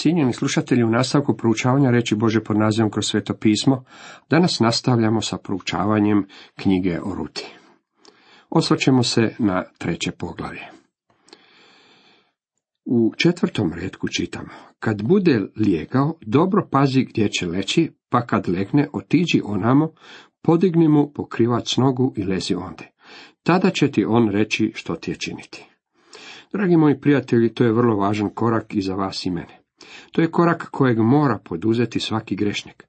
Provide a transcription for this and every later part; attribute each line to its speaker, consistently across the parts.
Speaker 1: Cijenjeni slušatelji, u nastavku proučavanja reći Bože pod nazivom kroz sveto pismo, danas nastavljamo sa proučavanjem knjige o Ruti. Osvrćemo se na treće poglavlje. U četvrtom redku čitamo, kad bude lijegao, dobro pazi gdje će leći, pa kad legne, otiđi onamo, podigni mu pokrivac nogu i lezi onde. Tada će ti on reći što ti je činiti. Dragi moji prijatelji, to je vrlo važan korak i za vas i mene. To je korak kojeg mora poduzeti svaki grešnik.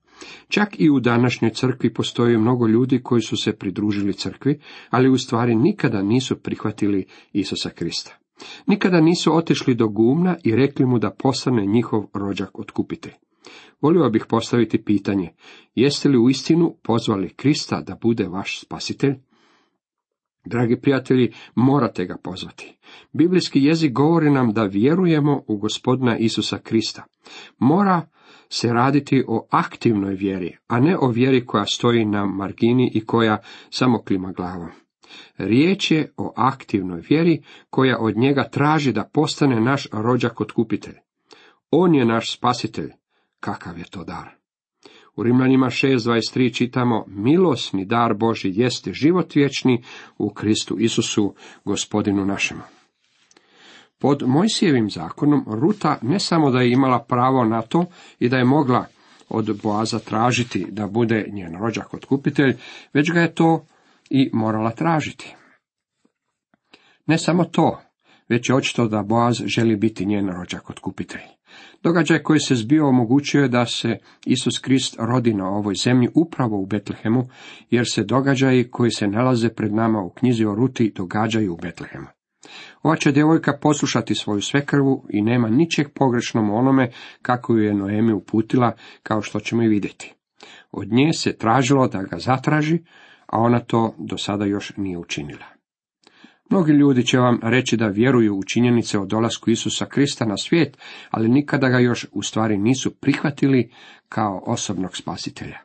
Speaker 1: Čak i u današnjoj crkvi postoji mnogo ljudi koji su se pridružili crkvi, ali u stvari nikada nisu prihvatili Isusa Krista. Nikada nisu otišli do gumna i rekli mu da postane njihov rođak otkupitelj. Volio bih postaviti pitanje, jeste li u istinu pozvali Krista da bude vaš spasitelj? Dragi prijatelji, morate ga pozvati. Biblijski jezik govori nam da vjerujemo u gospodina Isusa Krista. Mora se raditi o aktivnoj vjeri, a ne o vjeri koja stoji na margini i koja samo klima glavom. Riječ je o aktivnoj vjeri koja od njega traži da postane naš rođak otkupitelj. On je naš spasitelj. Kakav je to dar? U Rimljanima 6.23 čitamo, milosni dar Boži jeste život vječni u Kristu Isusu, gospodinu našemu. Pod Mojsijevim zakonom Ruta ne samo da je imala pravo na to i da je mogla od Boaza tražiti da bude njen rođak otkupitelj, već ga je to i morala tražiti. Ne samo to, već je očito da Boaz želi biti njen rođak otkupitelj. Događaj koji se zbio omogućio je da se Isus Krist rodi na ovoj zemlji upravo u Betlehemu, jer se događaji koji se nalaze pred nama u knjizi o Ruti događaju u Betlehemu. Ova će djevojka poslušati svoju svekrvu i nema ničeg pogrešnom onome kako ju je Noemi uputila, kao što ćemo i vidjeti. Od nje se tražilo da ga zatraži, a ona to do sada još nije učinila. Mnogi ljudi će vam reći da vjeruju u činjenice o dolasku Isusa Krista na svijet, ali nikada ga još u stvari nisu prihvatili kao osobnog spasitelja.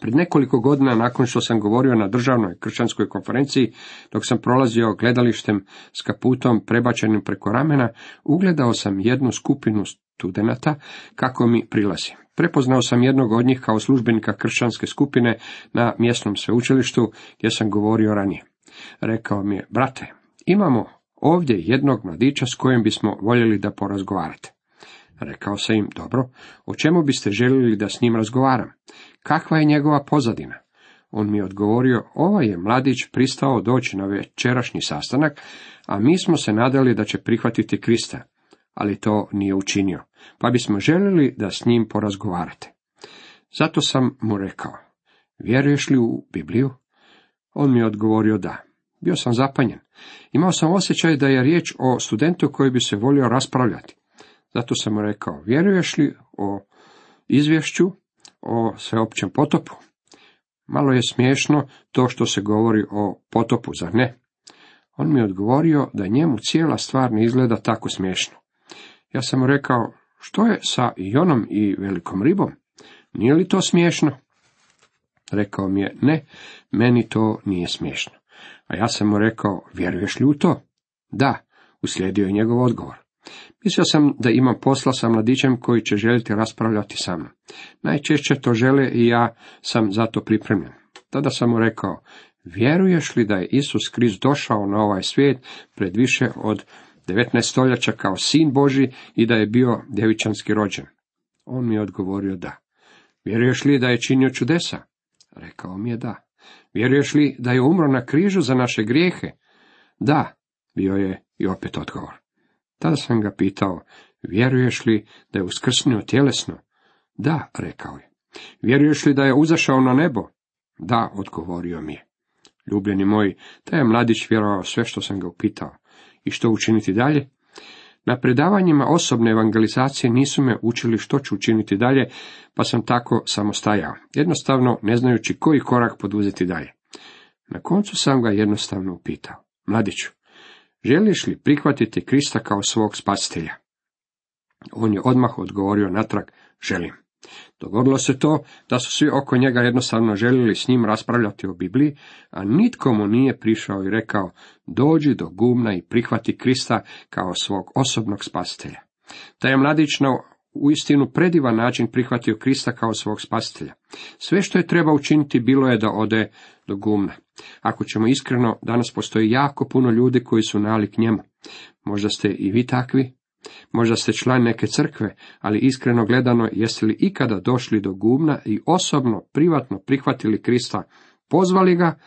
Speaker 1: Pred nekoliko godina, nakon što sam govorio na državnoj kršćanskoj konferenciji, dok sam prolazio gledalištem s kaputom prebačenim preko ramena, ugledao sam jednu skupinu studenata kako mi prilazi. Prepoznao sam jednog od njih kao službenika kršćanske skupine na mjesnom sveučilištu gdje sam govorio ranije. Rekao mi je, brate, imamo ovdje jednog mladića s kojim bismo voljeli da porazgovarate. Rekao sam im, dobro, o čemu biste željeli da s njim razgovaram? Kakva je njegova pozadina? On mi je odgovorio, ovaj je mladić pristao doći na večerašnji sastanak, a mi smo se nadali da će prihvatiti Krista, ali to nije učinio, pa bismo željeli da s njim porazgovarate. Zato sam mu rekao, vjeruješ li u Bibliju? On mi je odgovorio da. Bio sam zapanjen. Imao sam osjećaj da je riječ o studentu koji bi se volio raspravljati. Zato sam mu rekao, vjeruješ li o izvješću o sveopćem potopu? Malo je smiješno to što se govori o potopu, zar ne? On mi je odgovorio da njemu cijela stvar ne izgleda tako smiješno. Ja sam mu rekao, što je sa Jonom i velikom ribom? Nije li to smiješno? Rekao mi je, ne, meni to nije smiješno. A ja sam mu rekao, vjeruješ li u to? Da, uslijedio je njegov odgovor. Mislio sam da imam posla sa mladićem koji će željeti raspravljati sa mnom. Najčešće to žele i ja sam zato pripremljen. Tada sam mu rekao, vjeruješ li da je Isus Krist došao na ovaj svijet pred više od 19 stoljeća kao sin Boži i da je bio djevičanski rođen? On mi je odgovorio da. Vjeruješ li da je činio čudesa? Rekao mi je da. Vjeruješ li da je umro na križu za naše grijehe? Da, bio je i opet odgovor. Tada sam ga pitao, vjeruješ li da je uskrsnio tjelesno? Da, rekao je. Vjeruješ li da je uzašao na nebo? Da, odgovorio mi je. Ljubljeni moj, taj je mladić vjerovao sve što sam ga upitao. I što učiniti dalje? Na predavanjima osobne evangelizacije nisu me učili što ću učiniti dalje, pa sam tako samo stajao, jednostavno ne znajući koji korak poduzeti dalje. Na koncu sam ga jednostavno upitao, mladiću, želiš li prihvatiti Krista kao svog spasitelja? On je odmah odgovorio natrag, želim. Dogodilo se to da su svi oko njega jednostavno željeli s njim raspravljati o Bibliji, a nitko mu nije prišao i rekao, dođi do gumna i prihvati Krista kao svog osobnog spasitelja. Taj je mladić na uistinu predivan način prihvatio Krista kao svog spasitelja. Sve što je treba učiniti bilo je da ode do gumna. Ako ćemo iskreno, danas postoji jako puno ljudi koji su nalik njemu. Možda ste i vi takvi, možda ste član neke crkve, ali iskreno gledano, jeste li ikada došli do gumna i osobno, privatno prihvatili Krista, pozvali ga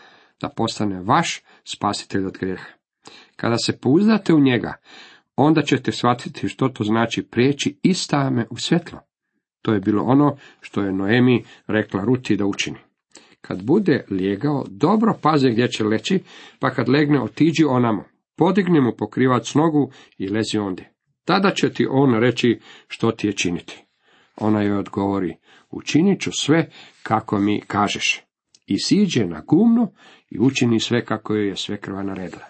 Speaker 1: da postane vaš spasitelj od grijeha. Kada se pouzdate u njega, onda ćete shvatiti što to znači prijeći iz tame u svjetlo. To je bilo ono što je Noemi rekla Ruti da učini. Kad bude lijegao, dobro paze gdje će leći, pa kad legne otiđi onamo. Podigni mu pokrivac nogu i lezi ondje. Tada će ti on reći što ti je činiti. Ona joj odgovori, učinit ću sve kako mi kažeš. I siđe na gumno i učini sve kako joj je sve krva naredila.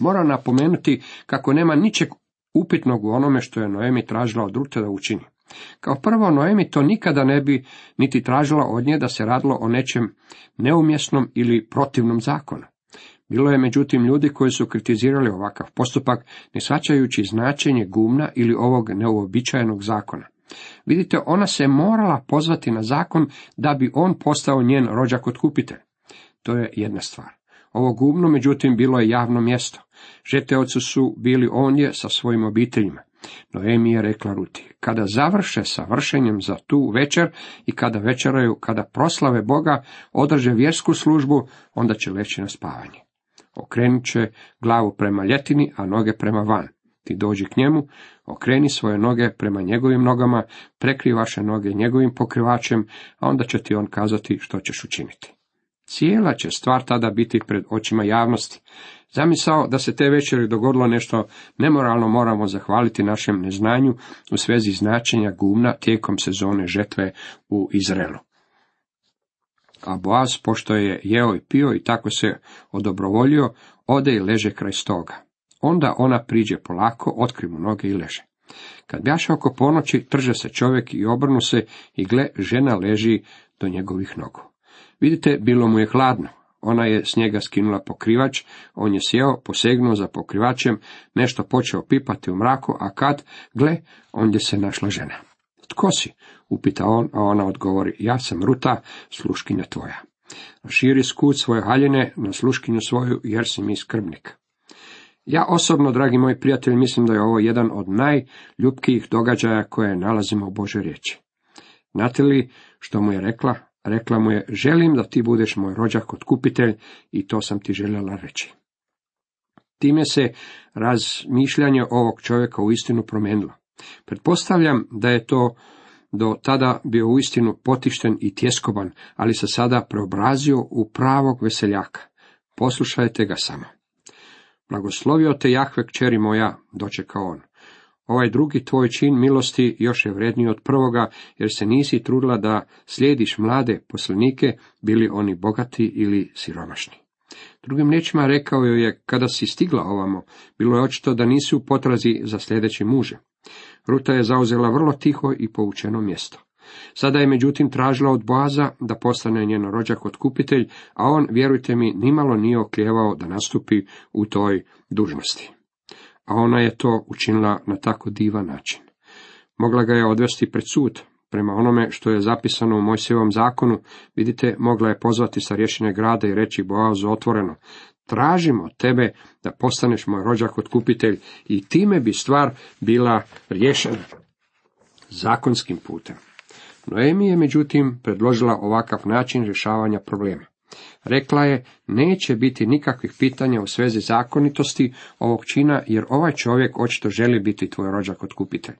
Speaker 1: Moram napomenuti kako nema ničeg upitnog u onome što je Noemi tražila od Rute da učini. Kao prvo, Noemi to nikada ne bi niti tražila od nje da se radilo o nečem neumjesnom ili protivnom zakonu. Bilo je međutim ljudi koji su kritizirali ovakav postupak, ne svačajući značenje gumna ili ovog neuobičajenog zakona. Vidite, ona se morala pozvati na zakon da bi on postao njen rođak otkupitelj. To je jedna stvar. Ovo gumno, međutim, bilo je javno mjesto. Žeteoci su bili ondje sa svojim obiteljima. Noemi je rekla Ruti, kada završe sa vršenjem za tu večer i kada večeraju, kada proslave Boga, održe vjersku službu, onda će leći na spavanje. Okrenut će glavu prema ljetini, a noge prema van. Ti dođi k njemu, okreni svoje noge prema njegovim nogama, prekri vaše noge njegovim pokrivačem, a onda će ti on kazati što ćeš učiniti. Cijela će stvar tada biti pred očima javnosti. Zamisao da se te večeri dogodilo nešto nemoralno moramo zahvaliti našem neznanju u svezi značenja gumna tijekom sezone žetve u Izraelu. A Boaz, pošto je jeo i pio i tako se odobrovoljio, ode i leže kraj stoga. Onda ona priđe polako, otkri mu noge i leže. Kad bjaše oko ponoći, trže se čovjek i obrnu se i gle, žena leži do njegovih nogu. Vidite, bilo mu je hladno. Ona je s njega skinula pokrivač, on je sjeo, posegnuo za pokrivačem, nešto počeo pipati u mraku, a kad, gle, ondje se našla žena. Tko si? Upita on, a ona odgovori, ja sam Ruta, sluškinja tvoja. Širi skut svoje haljine na sluškinju svoju, jer si mi skrbnik. Ja osobno, dragi moji prijatelji, mislim da je ovo jedan od najljubkijih događaja koje nalazimo u Božoj riječi. Znate li što mu je rekla? Rekla mu je, želim da ti budeš moj rođak otkupitelj i to sam ti željela reći. Time se razmišljanje ovog čovjeka u istinu promijenilo. Pretpostavljam da je to do tada bio uistinu potišten i tjeskoban, ali se sada preobrazio u pravog veseljaka. Poslušajte ga samo. Blagoslovio te Jahve kćeri moja, dočekao on. Ovaj drugi tvoj čin milosti još je vredniji od prvoga, jer se nisi trudila da slijediš mlade poslanike, bili oni bogati ili siromašni. Drugim riječima rekao joj je, kada si stigla ovamo, bilo je očito da nisi u potrazi za sljedećim mužem. Ruta je zauzela vrlo tiho i poučeno mjesto. Sada je međutim tražila od Boaza da postane njeno rođak otkupitelj, a on, vjerujte mi, nimalo nije oklijevao da nastupi u toj dužnosti. A ona je to učinila na tako divan način. Mogla ga je odvesti pred sud, prema onome što je zapisano u Mojsijevom zakonu, vidite, mogla je pozvati sa rješenje grada i reći Boazu otvoreno, tražimo tebe da postaneš moj rođak otkupitelj i time bi stvar bila riješena zakonskim putem. Noemi je međutim predložila ovakav način rješavanja problema. Rekla je, neće biti nikakvih pitanja u svezi zakonitosti ovog čina, jer ovaj čovjek očito želi biti tvoj rođak otkupitelj.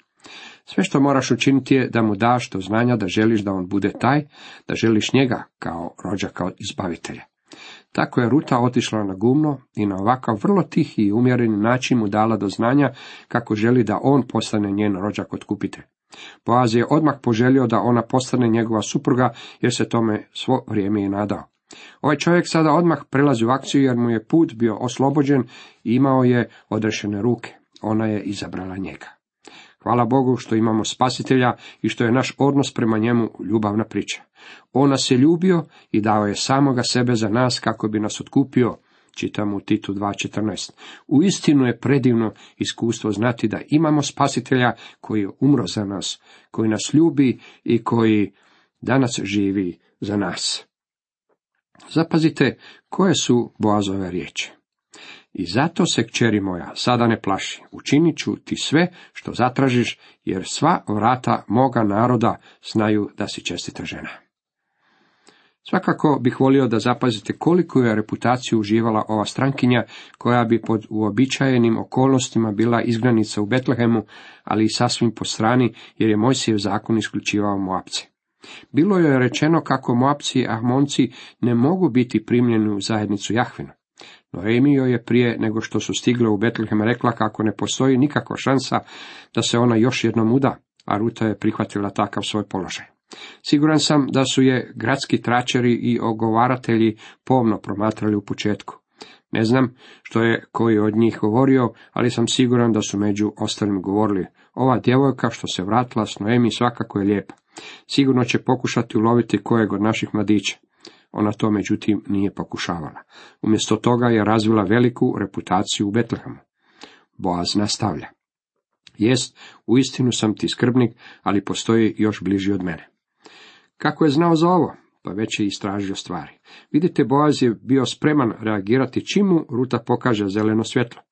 Speaker 1: Sve što moraš učiniti je da mu daš do znanja da želiš da on bude taj, da želiš njega kao rođaka izbavitelja. Tako je Ruta otišla na gumno i na ovakav vrlo tihi i umjereni način mu dala do znanja kako želi da on postane njen rođak otkupitelj. Boaz je odmah poželio da ona postane njegova supruga jer se tome svo vrijeme i nadao. Ovaj čovjek sada odmah prelazi u akciju jer mu je put bio oslobođen i imao je odrešene ruke. Ona je izabrala njega. Hvala Bogu što imamo spasitelja i što je naš odnos prema njemu ljubavna priča. On nas je ljubio i dao je samoga sebe za nas kako bi nas otkupio čitamo u Titu 2.14. U istinu je predivno iskustvo znati da imamo spasitelja koji je umro za nas, koji nas ljubi i koji danas živi za nas. Zapazite koje su Boazove riječi. I zato se, kćeri moja, sada ne plaši, učinit ću ti sve što zatražiš, jer sva vrata moga naroda znaju da si čestita žena. Svakako bih volio da zapazite koliko je reputaciju uživala ova strankinja, koja bi pod uobičajenim okolnostima bila izgranica u Betlehemu, ali i sasvim po strani, jer je Mojsijev zakon isključivao Moapce. Bilo je rečeno kako Moapci i Ahmonci ne mogu biti primljeni u zajednicu Jahvinu. Noemio je prije nego što su stigle u Betlehem rekla kako ne postoji nikakva šansa da se ona još jednom uda, a Ruta je prihvatila takav svoj položaj. Siguran sam da su je gradski tračeri i ogovaratelji pomno promatrali u početku. Ne znam što je koji od njih govorio, ali sam siguran da su među ostalim govorili. Ova djevojka što se vratila s Noemi svakako je lijepa. Sigurno će pokušati uloviti kojeg od naših mladića. Ona to međutim nije pokušavala. Umjesto toga je razvila veliku reputaciju u Betlehemu. Boaz nastavlja. Jest, uistinu sam ti skrbnik, ali postoji još bliži od mene. Kako je znao za ovo? Pa već je istražio stvari. Vidite, Boaz je bio spreman reagirati čimu Ruta pokaže zeleno svjetlo.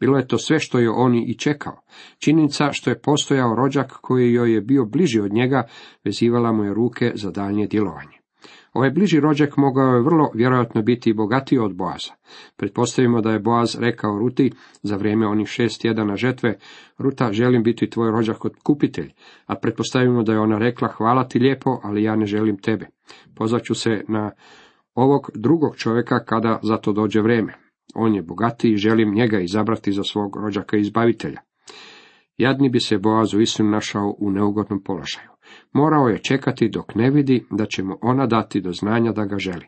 Speaker 1: Bilo je to sve što je on i čekao. Činjenica što je postojao rođak koji joj je bio bliži od njega, vezivala mu je ruke za daljnje djelovanje. Ovaj bliži rođak mogao je vrlo vjerojatno biti i bogatiji od Boaza. Pretpostavimo da je Boaz rekao Ruti za vrijeme onih šest tjedana žetve, Ruta, želim biti tvoj rođak kupitelj, a pretpostavimo da je ona rekla, hvala ti lijepo, ali ja ne želim tebe. Pozvaću se na ovog drugog čovjeka kada za to dođe vrijeme. On je bogatiji i želim njega izabrati za svog rođaka i izbavitelja. Jadni bi se Boaz u istinu našao u neugodnom položaju. Morao je čekati dok ne vidi da će mu ona dati do znanja da ga želi.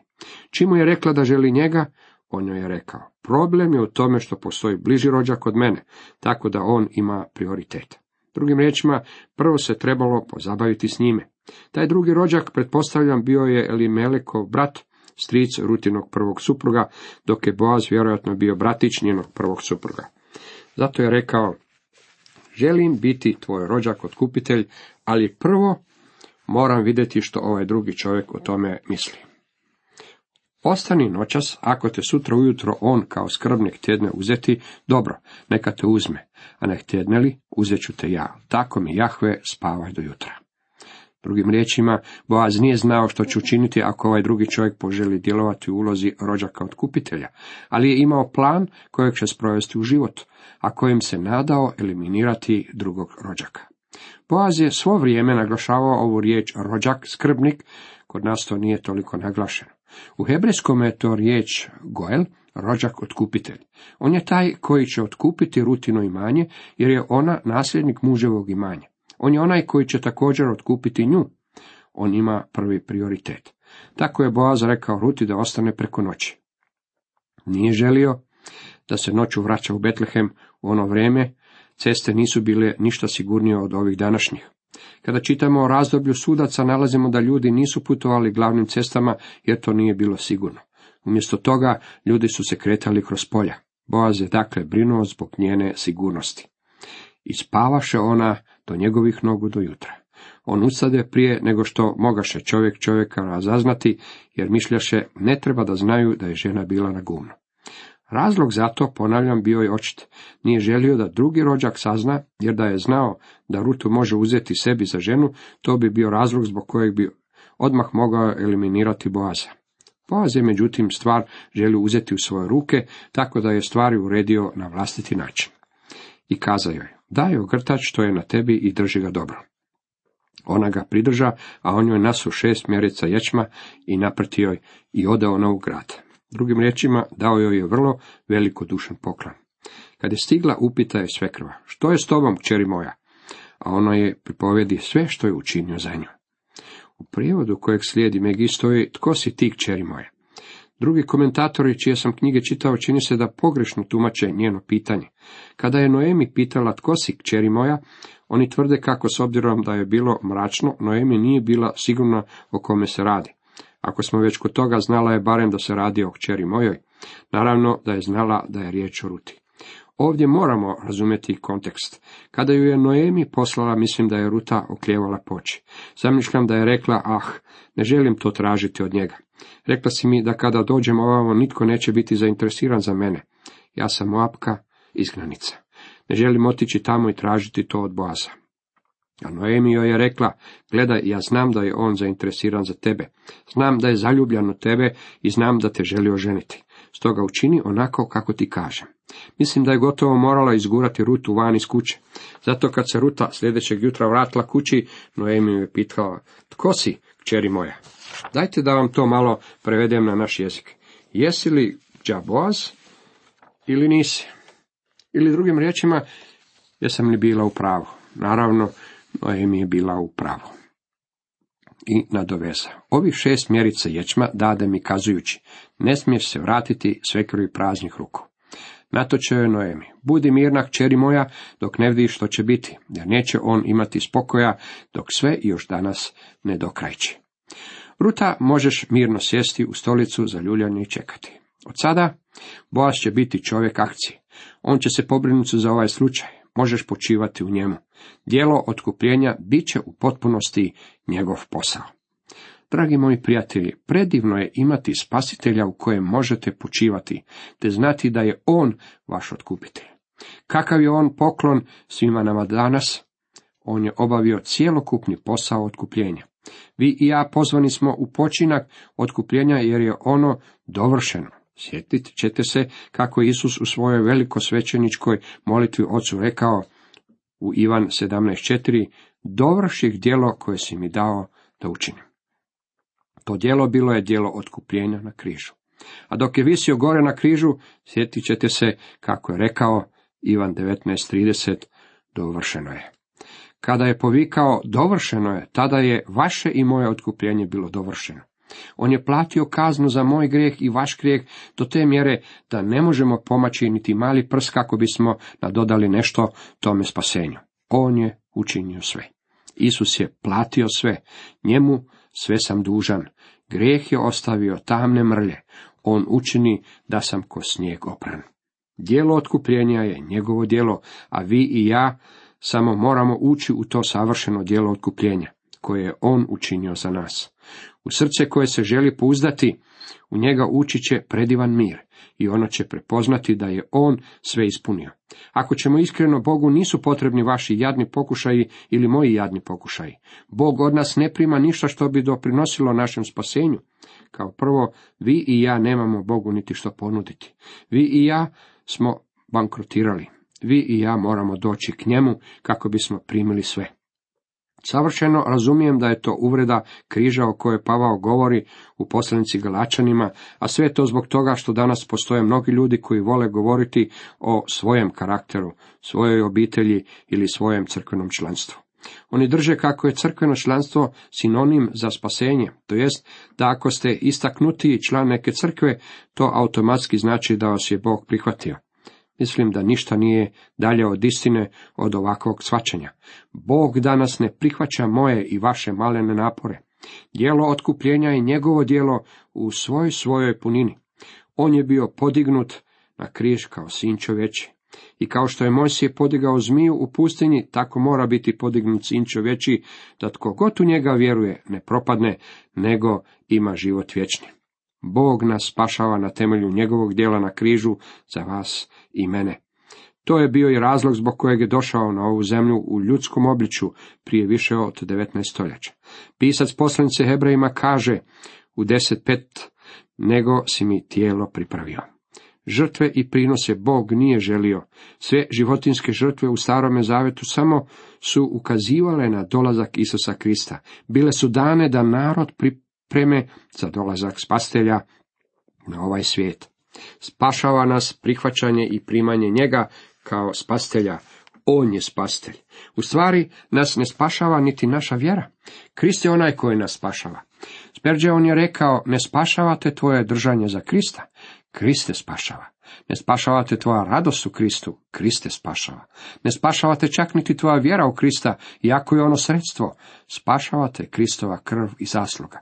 Speaker 1: Čim je rekla da želi njega, on joj je rekao, problem je u tome što postoji bliži rođak od mene, tako da on ima prioritet. Drugim riječima, prvo se trebalo pozabaviti s njime. Taj drugi rođak, pretpostavljam, bio je Elimelekov brat, stric Rutinog prvog supruga, dok je Boaz vjerojatno bio bratić njenog prvog supruga. Zato je rekao, želim biti tvoj rođak otkupitelj, ali prvo moram vidjeti što ovaj drugi čovjek o tome misli. Ostani noćas, ako te sutra ujutro on kao skrbnik tjedne uzeti, dobro, neka te uzme, a ne tjedne li, uzet ću te ja. Tako mi Jahve, spavaj do jutra. Drugim riječima, Boaz nije znao što će učiniti ako ovaj drugi čovjek poželi djelovati u ulozi rođaka otkupitelja, ali je imao plan kojeg će sprovesti u život, a kojim se nadao eliminirati drugog rođaka. Boaz je svo vrijeme naglašavao ovu riječ rođak, skrbnik, kod nas to nije toliko naglašeno. U hebrejskom je to riječ goel, rođak otkupitelj. On je taj koji će otkupiti rutino imanje, jer je ona nasljednik muževog imanja. On je onaj koji će također otkupiti nju. On ima prvi prioritet. Tako je Boaz rekao Ruti da ostane preko noći. Nije želio da se noću vraća u Betlehem u ono vrijeme, ceste nisu bile ništa sigurnije od ovih današnjih. Kada čitamo o razdoblju sudaca, nalazimo da ljudi nisu putovali glavnim cestama, jer to nije bilo sigurno. Umjesto toga, ljudi su se kretali kroz polja. Boaz je dakle brinuo zbog njene sigurnosti. I spavaše ona do njegovih nogu do jutra. On usade prije nego što mogaše čovjek čovjeka razaznati, jer mišljaše ne treba da znaju da je žena bila na gumnu. Razlog za to, ponavljam, bio je očit. Nije želio da drugi rođak sazna, jer da je znao da Rutu može uzeti sebi za ženu, to bi bio razlog zbog kojeg bi odmah mogao eliminirati Boaza. Boaz je međutim stvar želio uzeti u svoje ruke, tako da je stvari uredio na vlastiti način. I kazao joj, daj ogrtač što je na tebi i drži ga dobro. Ona ga pridrža, a on joj nasu šest mjerica ječma i naprti joj i odao na u grad. Drugim riječima, dao joj je vrlo veliko dušan poklon. Kad je stigla, upita je svekrva, što je s tobom, kćeri moja? A ona je pripovedi sve što je učinio za nju. U prijevodu kojeg slijedi Megi stoji, tko si ti, kćeri moja? Drugi komentatori čije sam knjige čitao čini se da pogrešno tumače njeno pitanje. Kada je Noemi pitala tko si kćeri moja, oni tvrde kako s obzirom da je bilo mračno, Noemi nije bila sigurna o kome se radi. Ako smo već kod toga, znala je barem da se radi o kćeri mojoj. Naravno da je znala da je riječ o Ruti. Ovdje moramo razumjeti kontekst. Kada ju je Noemi poslala, mislim da je Ruta okljevala poći. Zamišljam da je rekla, ah, ne želim to tražiti od njega. Rekla si mi da kada dođem ovamo nitko neće biti zainteresiran za mene. Ja sam Moapka, izgnanica. Ne želim otići tamo i tražiti to od Boaza. A Noemi joj je rekla, gledaj, ja znam da je on zainteresiran za tebe. Znam da je zaljubljan u tebe i znam da te želi oženiti. Stoga učini onako kako ti kažem. Mislim da je gotovo morala izgurati Rutu van iz kuće. Zato kad se Ruta sljedećeg jutra vratila kući, Noemi je pitala, tko si, kćeri moja? Dajte da vam to malo prevedem na naš jezik. Jesi li Džaboaz ili nisi? Ili drugim riječima, jesam li bila u pravu? Naravno, Noemi je bila u pravu. I nadoveza. Ovih šest mjerica ječma dade mi kazujući, ne smiješ se vratiti svekrvi praznih ruku. Natočeo je Noemi, budi mirna kćeri moja, dok ne vidiš što će biti, jer neće on imati spokoja, dok sve još danas ne dokrajči. Ruta možeš mirno sjesti u stolicu za ljuljanje i čekati. Od sada Boaz će biti čovjek akcije. On će se pobrinuti za ovaj slučaj. Možeš počivati u njemu. Dijelo otkupljenja bit će u potpunosti njegov posao. Dragi moji prijatelji, predivno je imati spasitelja u kojem možete počivati, te znati da je on vaš otkupitelj. Kakav je on poklon svima nama danas? On je obavio cjelokupni posao otkupljenja. Vi i ja pozvani smo u počinak otkupljenja jer je ono dovršeno. Sjetit ćete se kako je Isus u svojoj velikosvećeničkoj molitvi ocu rekao u Ivan 17.4. Dovrših djelo koje si mi dao da učinim. To djelo bilo je djelo otkupljenja na križu. A dok je visio gore na križu, sjetit ćete se kako je rekao Ivan 19.30. Dovršeno je. Kada je povikao dovršeno je, tada je vaše i moje otkupljenje bilo dovršeno. On je platio kaznu za moj grijeh i vaš grijeh do te mjere da ne možemo pomaći niti mali prst kako bismo nadodali nešto tome spasenju. On je učinio sve. Isus je platio sve. Njemu sve sam dužan. Grijeh je ostavio tamne mrlje. On učini da sam ko snijeg opran. Dijelo otkupljenja je njegovo djelo, a vi i ja samo moramo ući u to savršeno djelo otkupljenja, koje je on učinio za nas. U srce koje se želi pouzdati, u njega ući će predivan mir i ono će prepoznati da je on sve ispunio. Ako ćemo iskreno, Bogu nisu potrebni vaši jadni pokušaji ili moji jadni pokušaji. Bog od nas ne prima ništa što bi doprinosilo našem spasenju. Kao prvo, vi i ja nemamo Bogu niti što ponuditi. Vi i ja smo bankrotirali. Vi i ja moramo doći k njemu kako bismo primili sve. Savršeno razumijem da je to uvreda križa o kojoj Pavao govori u poslanici Galačanima, a sve to zbog toga što danas postoje mnogi ljudi koji vole govoriti o svojem karakteru, svojoj obitelji ili svojem crkvenom članstvu. Oni drže kako je crkveno članstvo sinonim za spasenje, to jest da ako ste istaknutiji član neke crkve, to automatski znači da vas je Bog prihvatio. Mislim da ništa nije dalje od istine od ovakvog svačanja. Bog danas ne prihvaća moje i vaše malene napore. Dijelo otkupljenja je njegovo dijelo u svoj svojoj punini. On je bio podignut na križ kao sin čovječi. I kao što je Mojsije podigao zmiju u pustinji, tako mora biti podignut sin čovječi, da tko god u njega vjeruje ne propadne, nego ima život vječni. Bog nas spašava na temelju njegovog dijela na križu za vas i mene. To je bio i razlog zbog kojeg je došao na ovu zemlju u ljudskom obličju prije više od 19 stoljeća. Pisac poslanice Hebrejima kaže u 10.5 nego si mi tijelo pripravio. Žrtve i prinose Bog nije želio. Sve životinske žrtve u starome zavetu samo su ukazivale na dolazak Isusa Krista. Bile su dane da narod pripreme za dolazak spastelja na ovaj svijet. Spašava nas prihvaćanje i primanje njega kao spastelja. On je spastelj. U stvari nas ne spašava niti naša vjera. Krist je onaj koji nas spašava. on je rekao, ne spašavate tvoje držanje za Krista, Kriste spašava. Ne spašavate tvoja radost u Kristu, Kriste spašava. Ne spašavate čak niti tvoja vjera u Krista, iako je ono sredstvo. Spašavate Kristova krv i zasluga.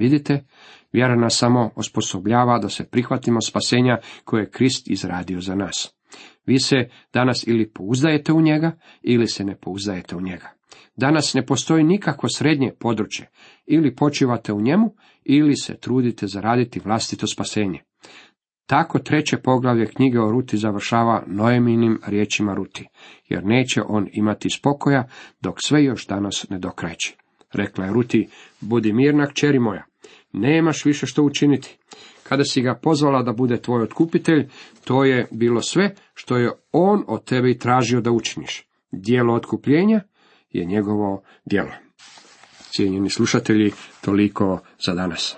Speaker 1: Vidite, vjera nas samo osposobljava da se prihvatimo spasenja koje je Krist izradio za nas. Vi se danas ili pouzdajete u njega, ili se ne pouzdajete u njega. Danas ne postoji nikakvo srednje područje, ili počivate u njemu, ili se trudite zaraditi vlastito spasenje. Tako treće poglavlje knjige o Ruti završava Noeminim riječima Ruti, jer neće on imati spokoja dok sve još danas ne dokreće. Rekla je Ruti, budi mirna kćeri moja, nemaš više što učiniti. Kada si ga pozvala da bude tvoj otkupitelj, to je bilo sve što je on od tebe i tražio da učiniš. Dijelo otkupljenja je njegovo djelo. Cijenjeni slušatelji, toliko za danas.